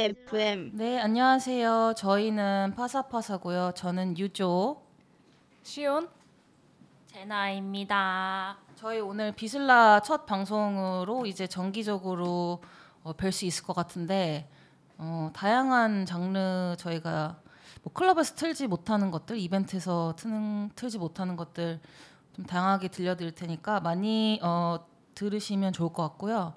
FM. 네, 안녕하세요. 저희는 파사파사고요. 저는 유조. 시온 제나입니다. 저희 오늘 비슬라 첫 방송으로 이제 정기적으로 어, 뵐수 있을 것 같은데 어, 다양한 장르 저희가 뭐 클럽에서 틀지 못하는 것들, 이벤트에서 트는, 틀지 못하는 것들 좀 다양하게 들려드릴 테니까 많이 어, 들으시면 좋을 것 같고요.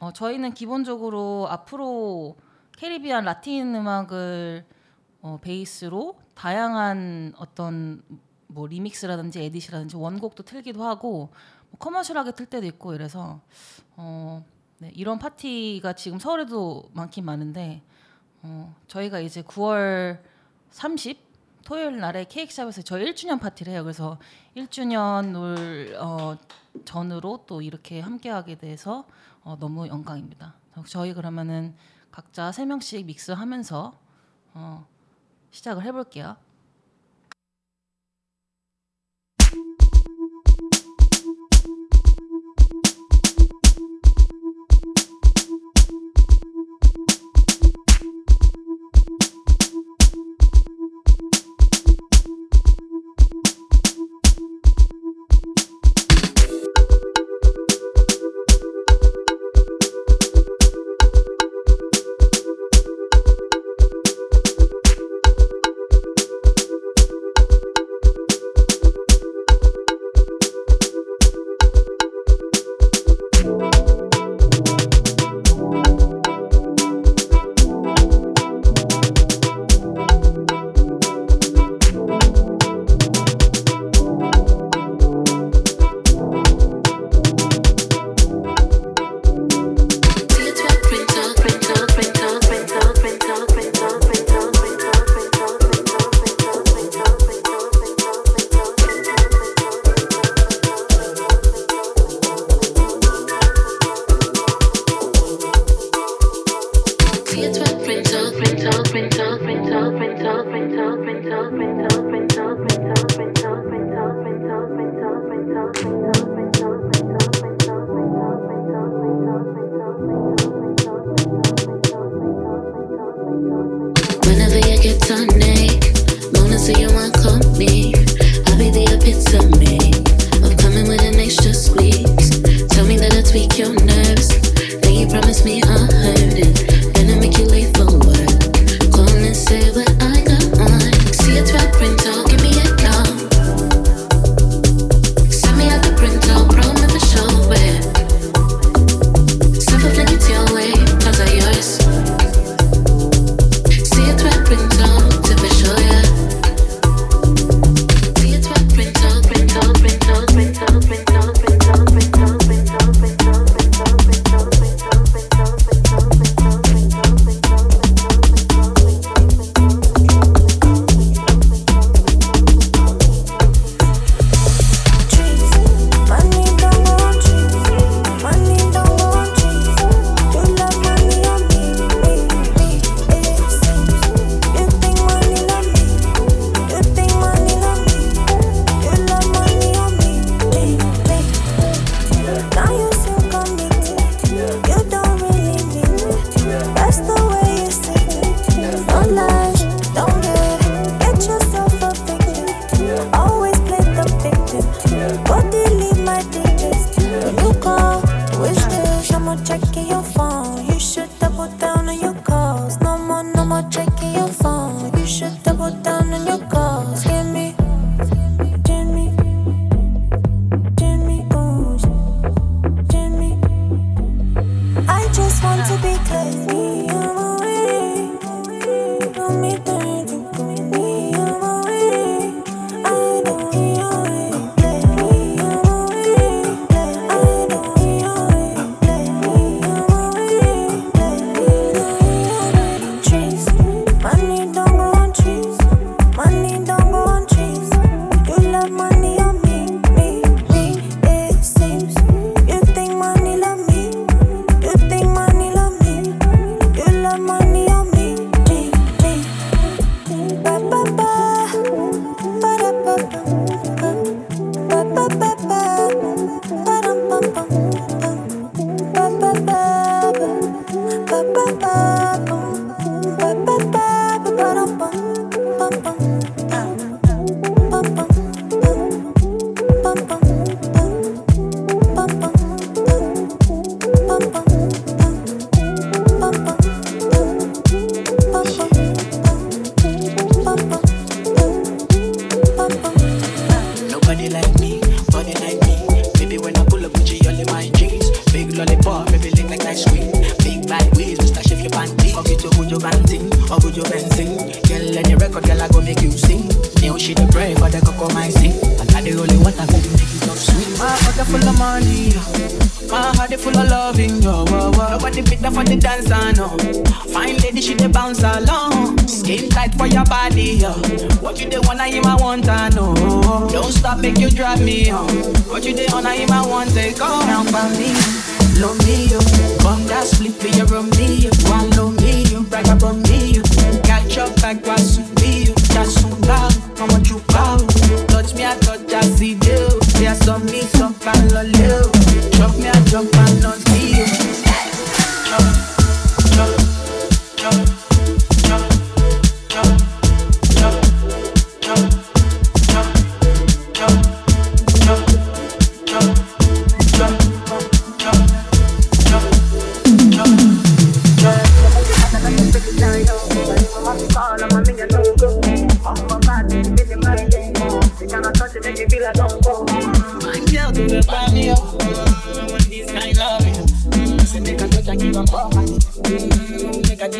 어, 저희는 기본적으로 앞으로 캐리비안 라틴 음악을 어, 베이스로 다양한 어떤 뭐 리믹스라든지 에디시라든지 원곡도 틀기도 하고 뭐 커머셜하게 틀 때도 있고 이래서 어, 네, 이런 파티가 지금 서울에도 많긴 많은데 어, 저희가 이제 9월 30 토요일 날에 케이크샵에서 저희 1주년 파티를 해요. 그래서 1주년을 어, 전으로 또 이렇게 함께하게 돼서 어, 너무 영광입니다. 저희 그러면은 각자 세 명씩 믹스하면서 어, 시작을 해볼게요.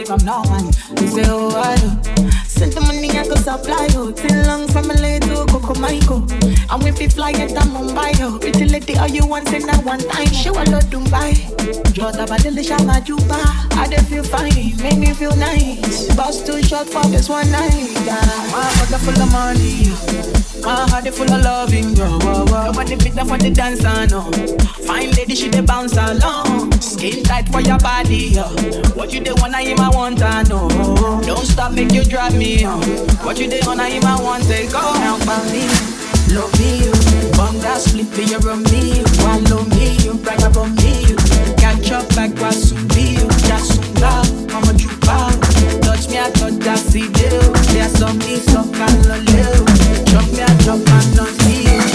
From now on. They say, oh, I do. Send the money, I go supply you. Till long from LA to Coco Michael. And if you fly it, I'm Mumbai, yo. Pretty lady, all you want in that one time. Show a lot Dubai. Draw the badly, shama juba. I don't feel fine, make me feel nice. Boss too short for this one night. Yeah. My pocket full of money. My heart full of loving, yo. Whoa. Nobody better for the dancer, no. Fine lady, she dey bounce along. Skin tight for your body, yo. What you dey wanna him, I want, I know. Don't stop, make you drive me on. What you wanna him, I want, take off. Now by me, love me, you. Bum that split for your me, love me, you. Brag about me, you. Catch up like what's be, you. Just so loud, how much you bow. Touch me, I touch, see you. There's some me, of little. Drop me, I drop, I not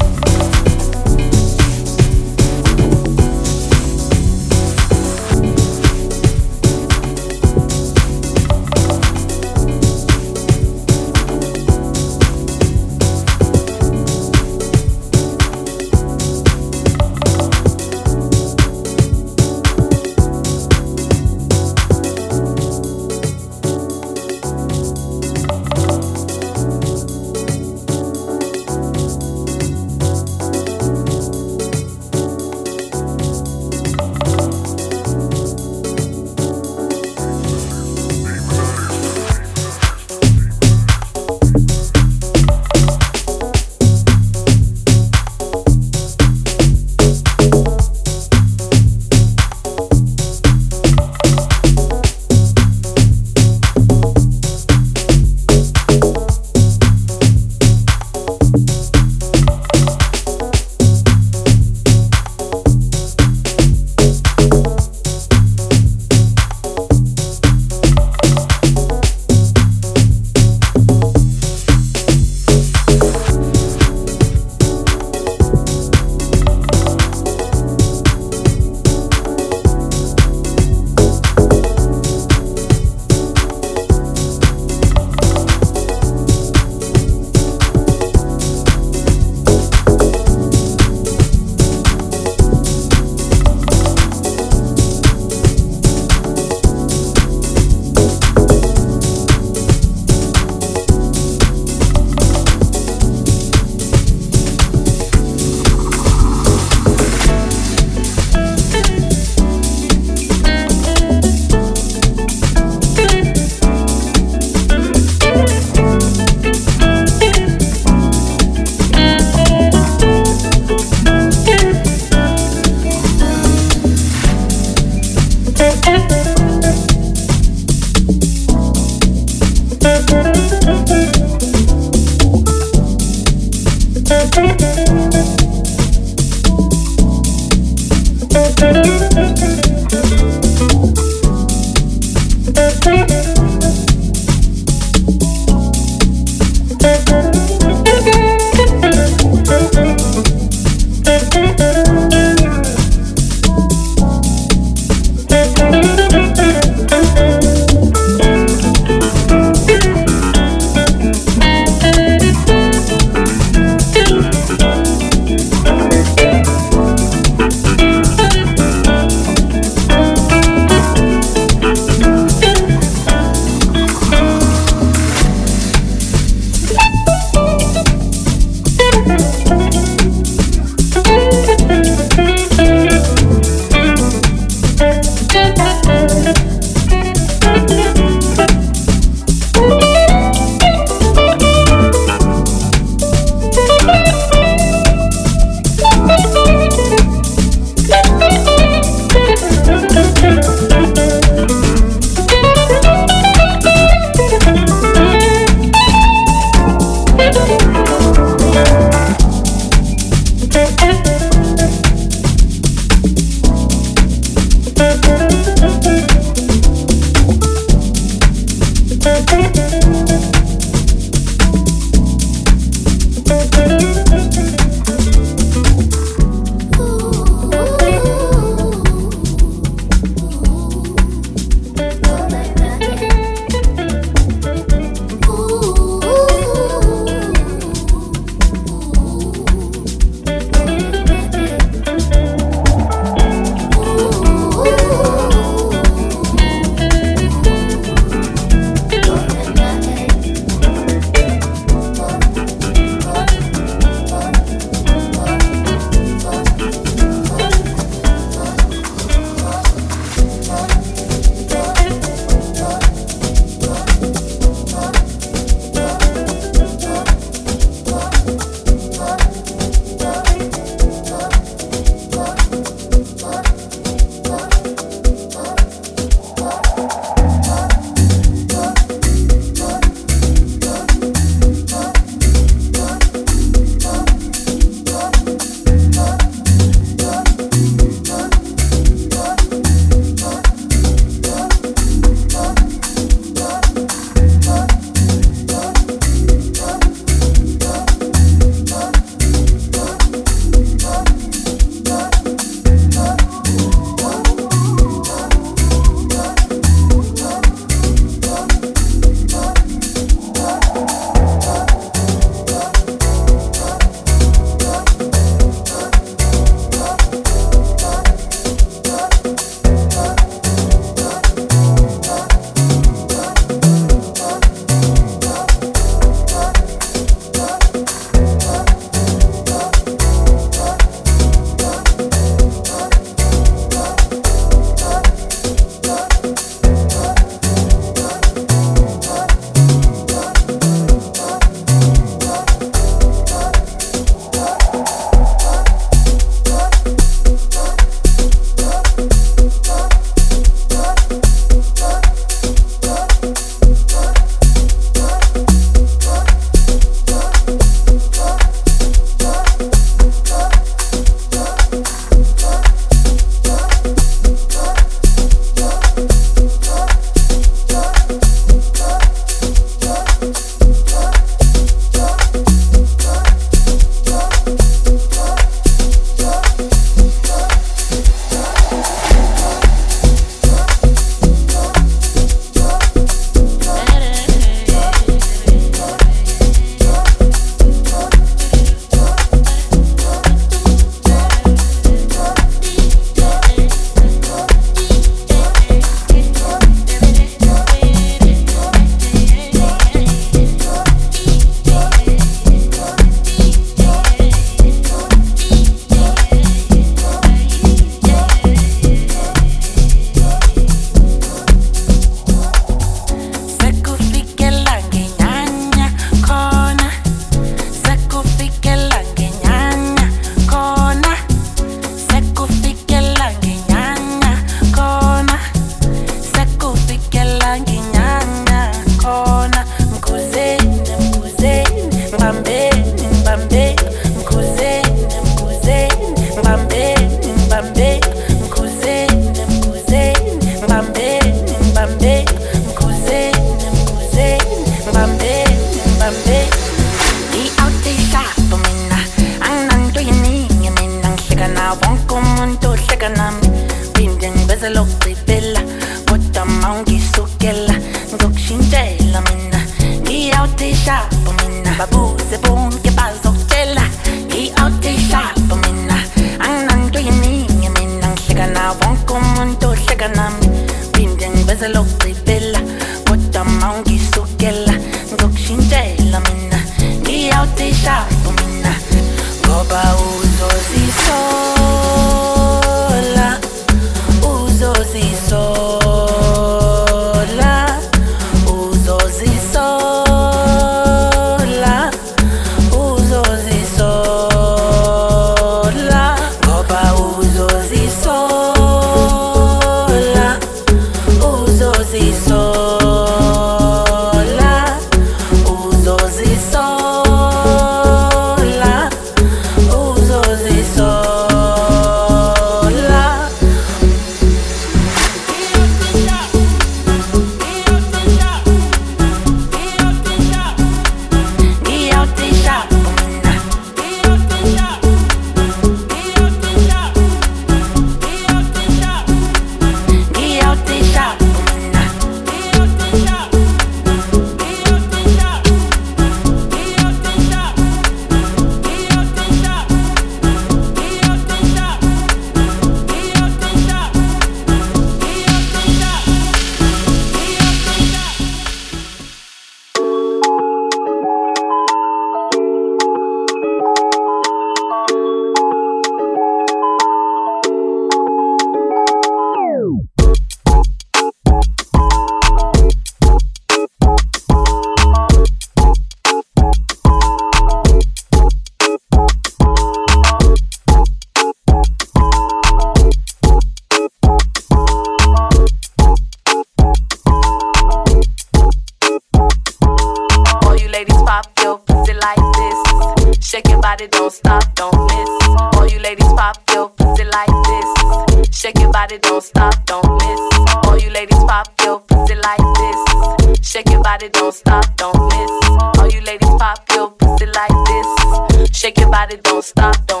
body don't stop, don't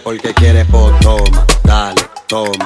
porque quieres por toma, dale, toma.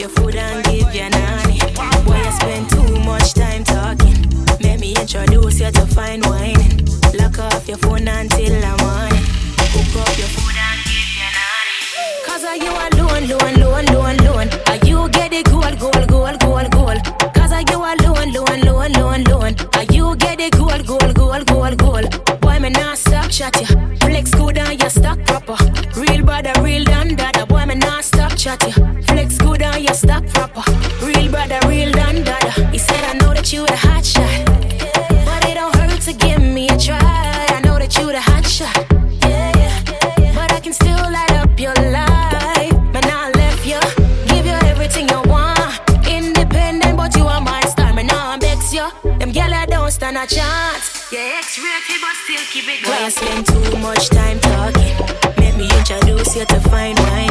your food and give your nanny. Why you spend too much time talking. Let me introduce you to fine wine. Lock off your phone until the morning. Cook up your food and give your nanny. Cause are you alone, alone, alone, alone, alone? Are you getting gold, gold, gold, gold, goal. Cause are you alone, alone, alone, alone, alone? Are you getting gold, gold, gold, gold, gold? goal? Boy, me not stop chat ya. Flex good and you stock proper. Real brother, real done that. Boy, me not stop chat ya stock proper. Real brother, real done dada. He said, I know that you the hot shot. But it don't hurt to give me a try. I know that you the hot shot. Yeah, yeah. But I can still light up your life. Man, I left you. Give you everything you want. Independent, but you are my star. Man, now I'm vex you. Them gyal I don't stand a chance. Yeah, X-rated, but still keep it going. Spend too much time talking? Let me introduce you to fine wine.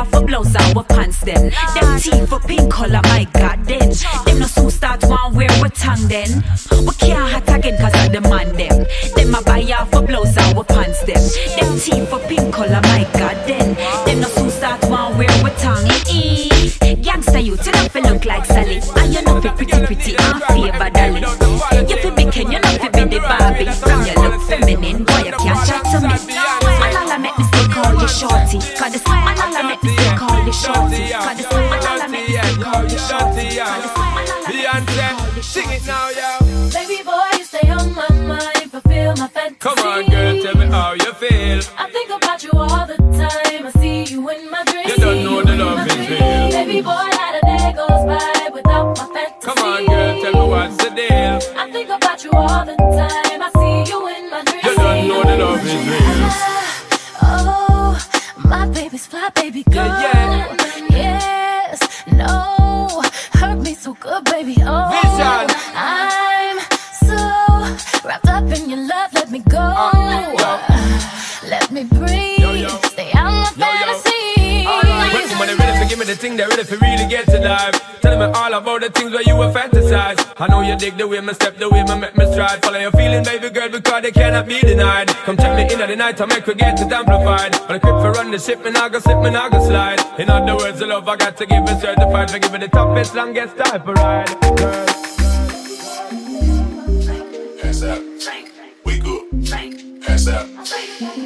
A blouse and we pants them. Them teeth for pink color, my God then. Them no soon start one wear with tongue then. We can't hot again cause I demand them. Them a buy off for blouse and we pants them. Them teeth for pink color, my God then. Them no soon start one wear with tongue. Gangsta you tell them look like Sally. And you know fi pretty pretty dig the way me step, the way me make me stride. Follow your feeling, baby girl, because they cannot be denied. Come check me in at the night, I make we get it amplified. On the crib for run the ship, me nah go slip, me nah go slide. In other words, the love I got to give is certified for giving the toughest, longest type of ride. Girl. Pass out. We go. Pass out.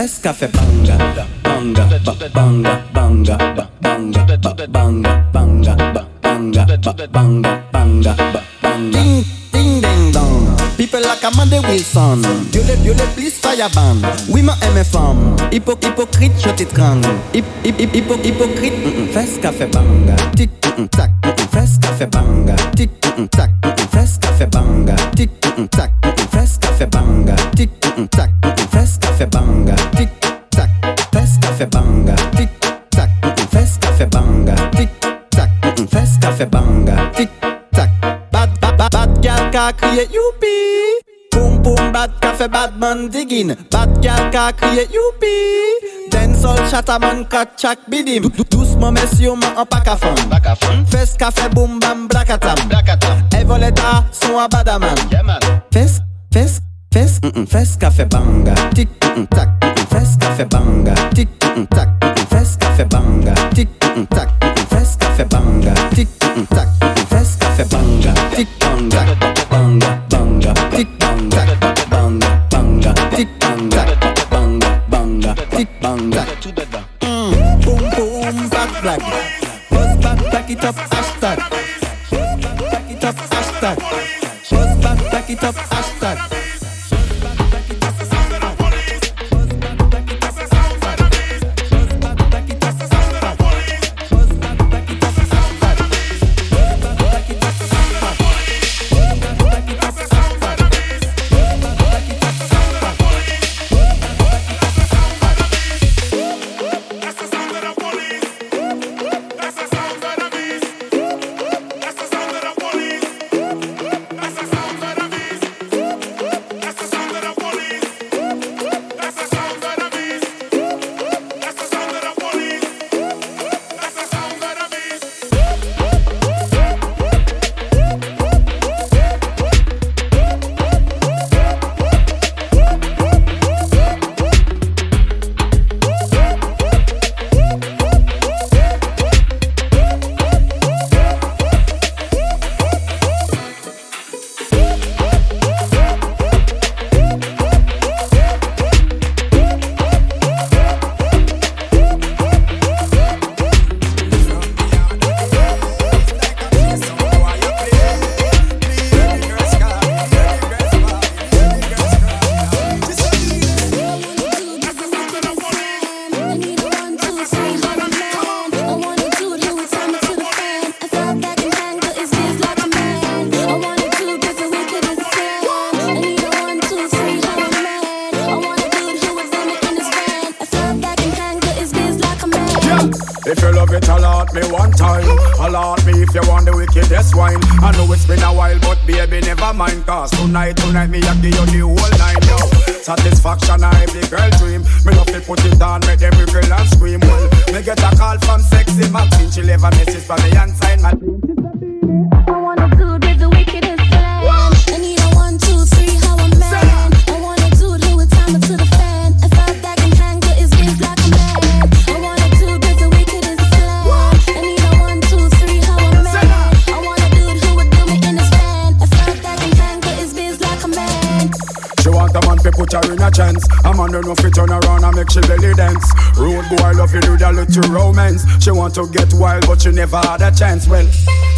fesses qu'a fait banga, banga, banga, banga, banga, banga, banga, banga, banga, banga, banga. Ding, ding, ding, dong. People like Amanda Wilson. Dieu les, Dieu les, please fireban. Oui, ma aime femme. Hypo, hypocrite, je t'étrangle. Hip, hip, hip, hypo, hypocrite. Fesses qu'a fait banga. Tic, mm, mm, tac. Fesses qu'a fait banga. Tic, mm, tac. Fesses qu'a fait banga. Tic, tac. Fesses qu'a fait banga. Tic, tac. ka kriye youpi Poum poum bat ka fe batman digin Bat gal ka kriye youpi Den sol chata man kat chak bidim Douceman mesyo man an pakafon Fes ka fe boum bam blakatam Evoleta son a badaman Fes, fes, fes, fes ka fe banga. Tik, tak, fes ka fe banga. Tik, tak, fes ka fe banga. Tik, tak, fes ka fe banga. Tik, tak, fes café banga. Tic, banga, banga, banga. Tic, banga, banga, banga. Tic, banga, banga, banga. Tic, banga. Mm, boom, boom, back black. Buzz back, back it up, hashtag. Back it up, hashtag. Buzz back, back it up, hashtag. Baby, never mind. Cause tonight, tonight, me you the whole nine, yo. Satisfaction, I every girl dream. Me love to put it down, make every girl and scream. Well, me get a call from sexy Maxine. She leave a message for me and sign my man don't know fi turn around and make she belly dance. Road boy love you do that little romance. She want to get wild but she never had a chance. Well,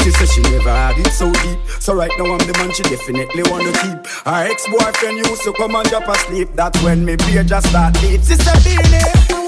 she said she never had it so deep. So right now I'm the man she definitely want to keep. Her ex-boyfriend used to come and drop asleep. That's when me beer just start deep. Sister Beanie.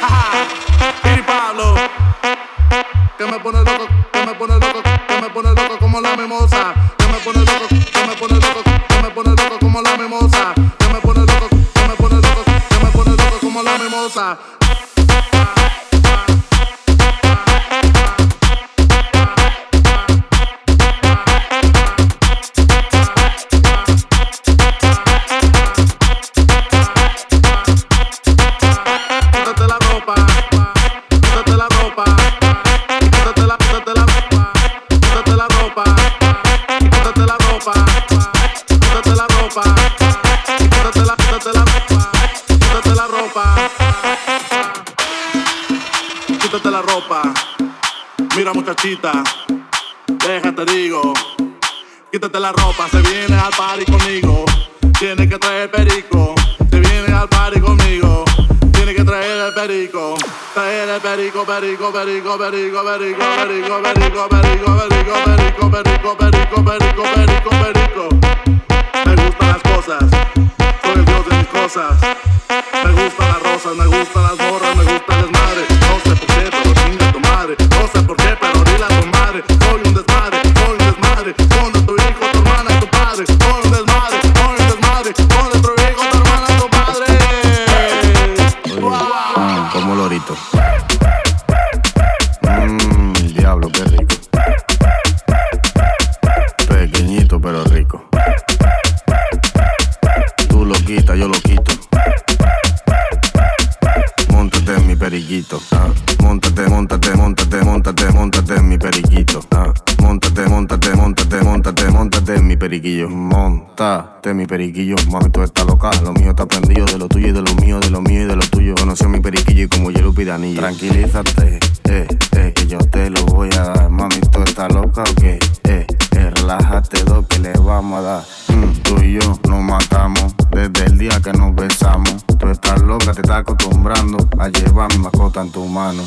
Y Pablo, que me pone loco, que me pone loco, que me pone loco como la mimosa, que me pone loco, que me pone loco, muchachita, déjate digo, quítate la ropa, se viene al party conmigo, tiene que traer perico, se viene al party conmigo. Tiene que traer el perico, traer el perico, perico, perico, perico, perico, perico, perico, perico, perico, perico, perico, perico, perico, perico, perico. Me gustan las cosas, soy el dios de mis cosas. Me gustan las rosas, me gustan las móntate en mi periquillo. Mami, tú estás loca. Lo mío está prendido de lo tuyo y de lo mío, de lo mío y de lo tuyo. Conoció mi periquillo y como hielo pide anillo. Tranquilízate, eh, eh, que yo te lo voy a dar. Mami, tú estás loca o qué? Eh, eh, relájate, do que le vamos a dar. Mm, tú y yo nos matamos desde el día que nos besamos. Tú estás loca, te estás acostumbrando a llevar mi mascota en tu mano.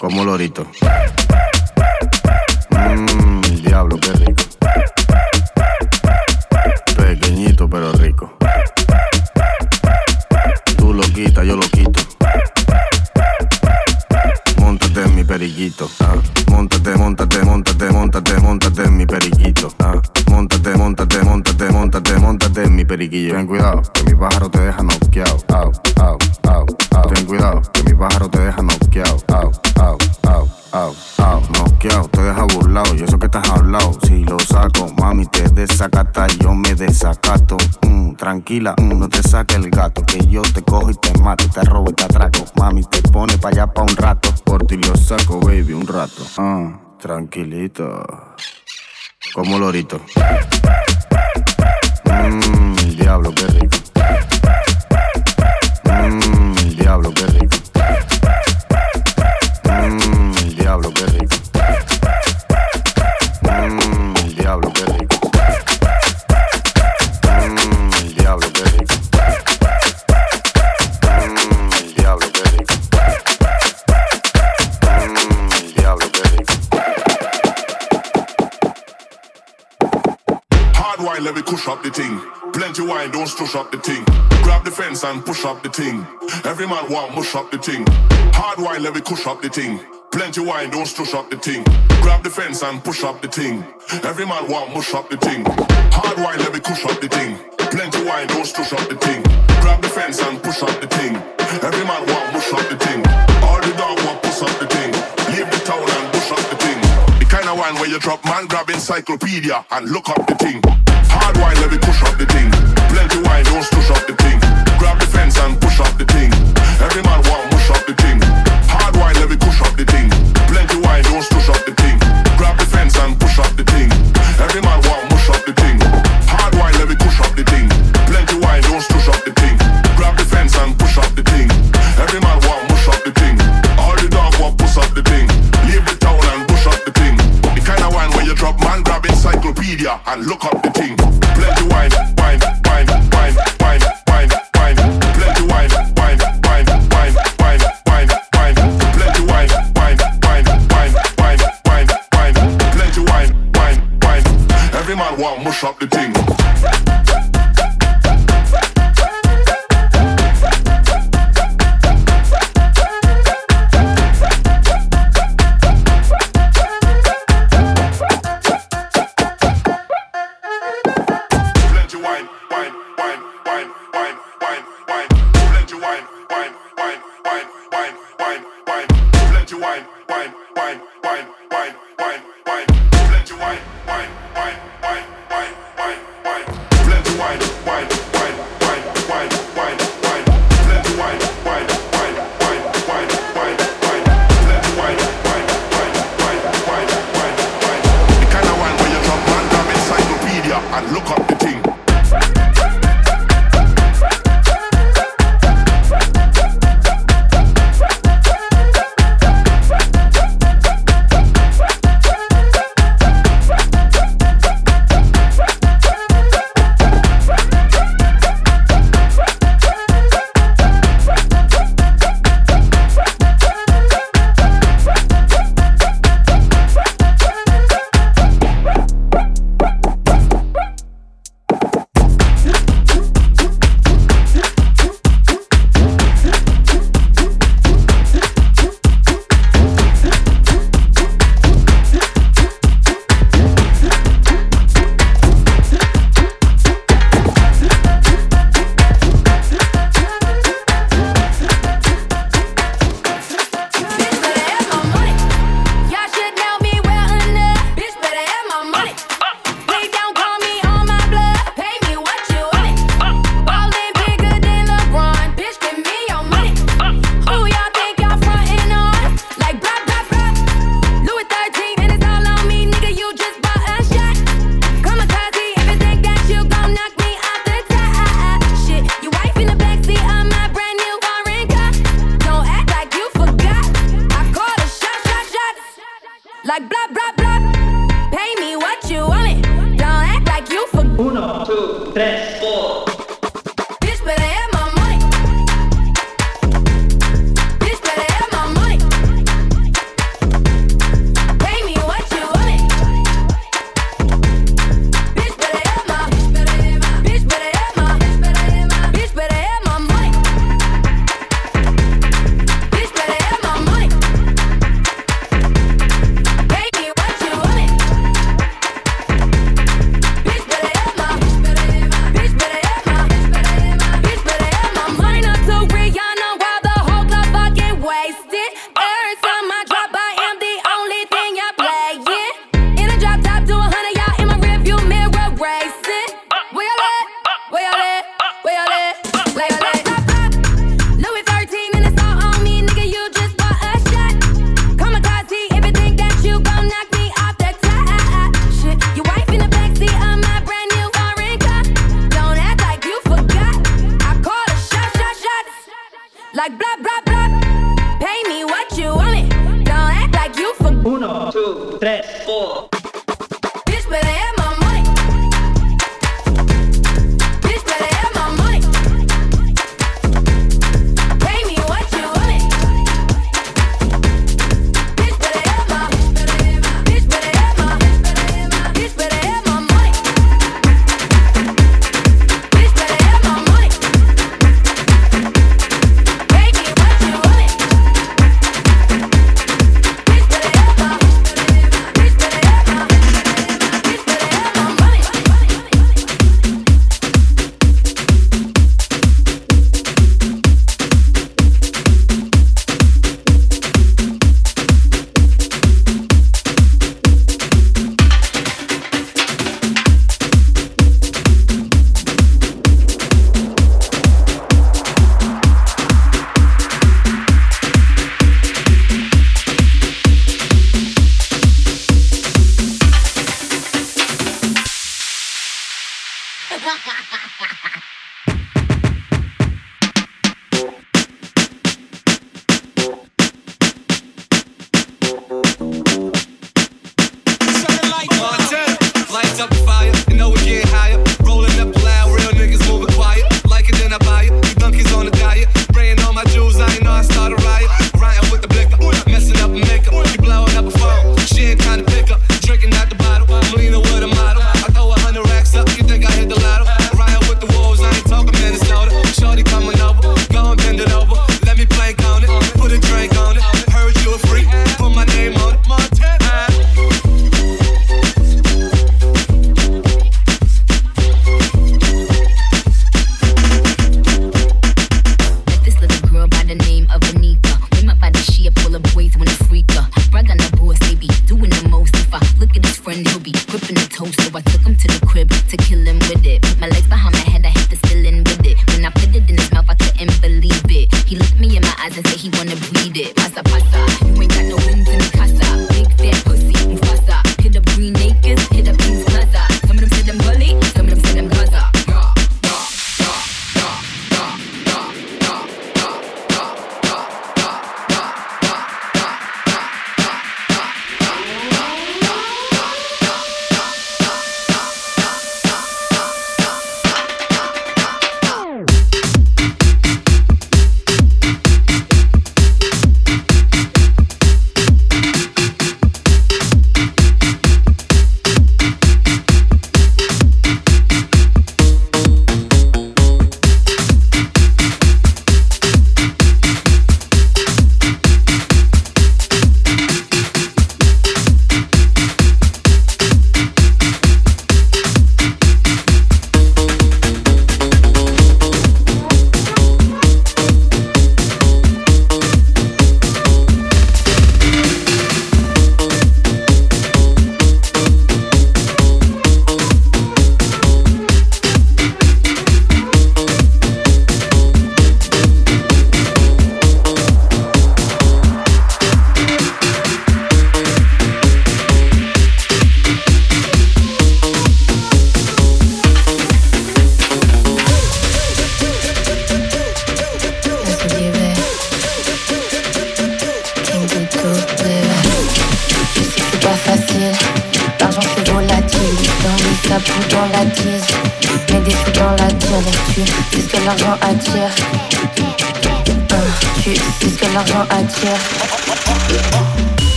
Como lorito. Mmm, diablo, rico. Pequeñito pero rico. Tú lo quitas, yo lo quito. Móntate en mi periquito. ah. Móntate, móntate, móntate, móntate, móntate en mi periquito. ah. Móntate, móntate, móntate, móntate, móntate en mi periquillo. Ten cuidado, que mi pájaro te deja noqueado. Au, au, au. Ten cuidado, que mi pájaro te deja noqueado. Au, au, au, au, au. Noqueado, te deja burlado. Y eso que estás hablado, si lo saco, mami, te desacata, yo me desacato. Mm, tranquila, mm, no te saque el gato, que yo te cojo y te mato, te robo y te atraco. Mami, te pone pa' allá pa' un rato. Por ti lo saco, baby, un rato. Ah, tranquilito. Como lorito. Mmm, diablo, qué rico. Mmm, diablo, qué rico. Mmm, wine, let me push up the thing. Plenty wine, don't stush up the thing. Grab the fence and push up the thing. Every man want mush up the thing. Hard wine, let me push up the thing. Plenty wine, don't stush up the thing. Grab the fence and push up the thing. Every man want mush up the thing. Hard wine, let me push up the thing. Plenty wine, don't stush up the thing. Grab the fence and push up the thing. Every man want mush up the thing. All the dog want push up the thing. Leave the town wine where you drop man grab encyclopedia and look up the thing. Hard wine, let me push up the thing. Plenty wine, don't stush up the thing. Grab the fence and push up the thing. Every sa and look up the thing. the name of Anika. We my body, she a pull of boys when it's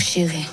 chérie.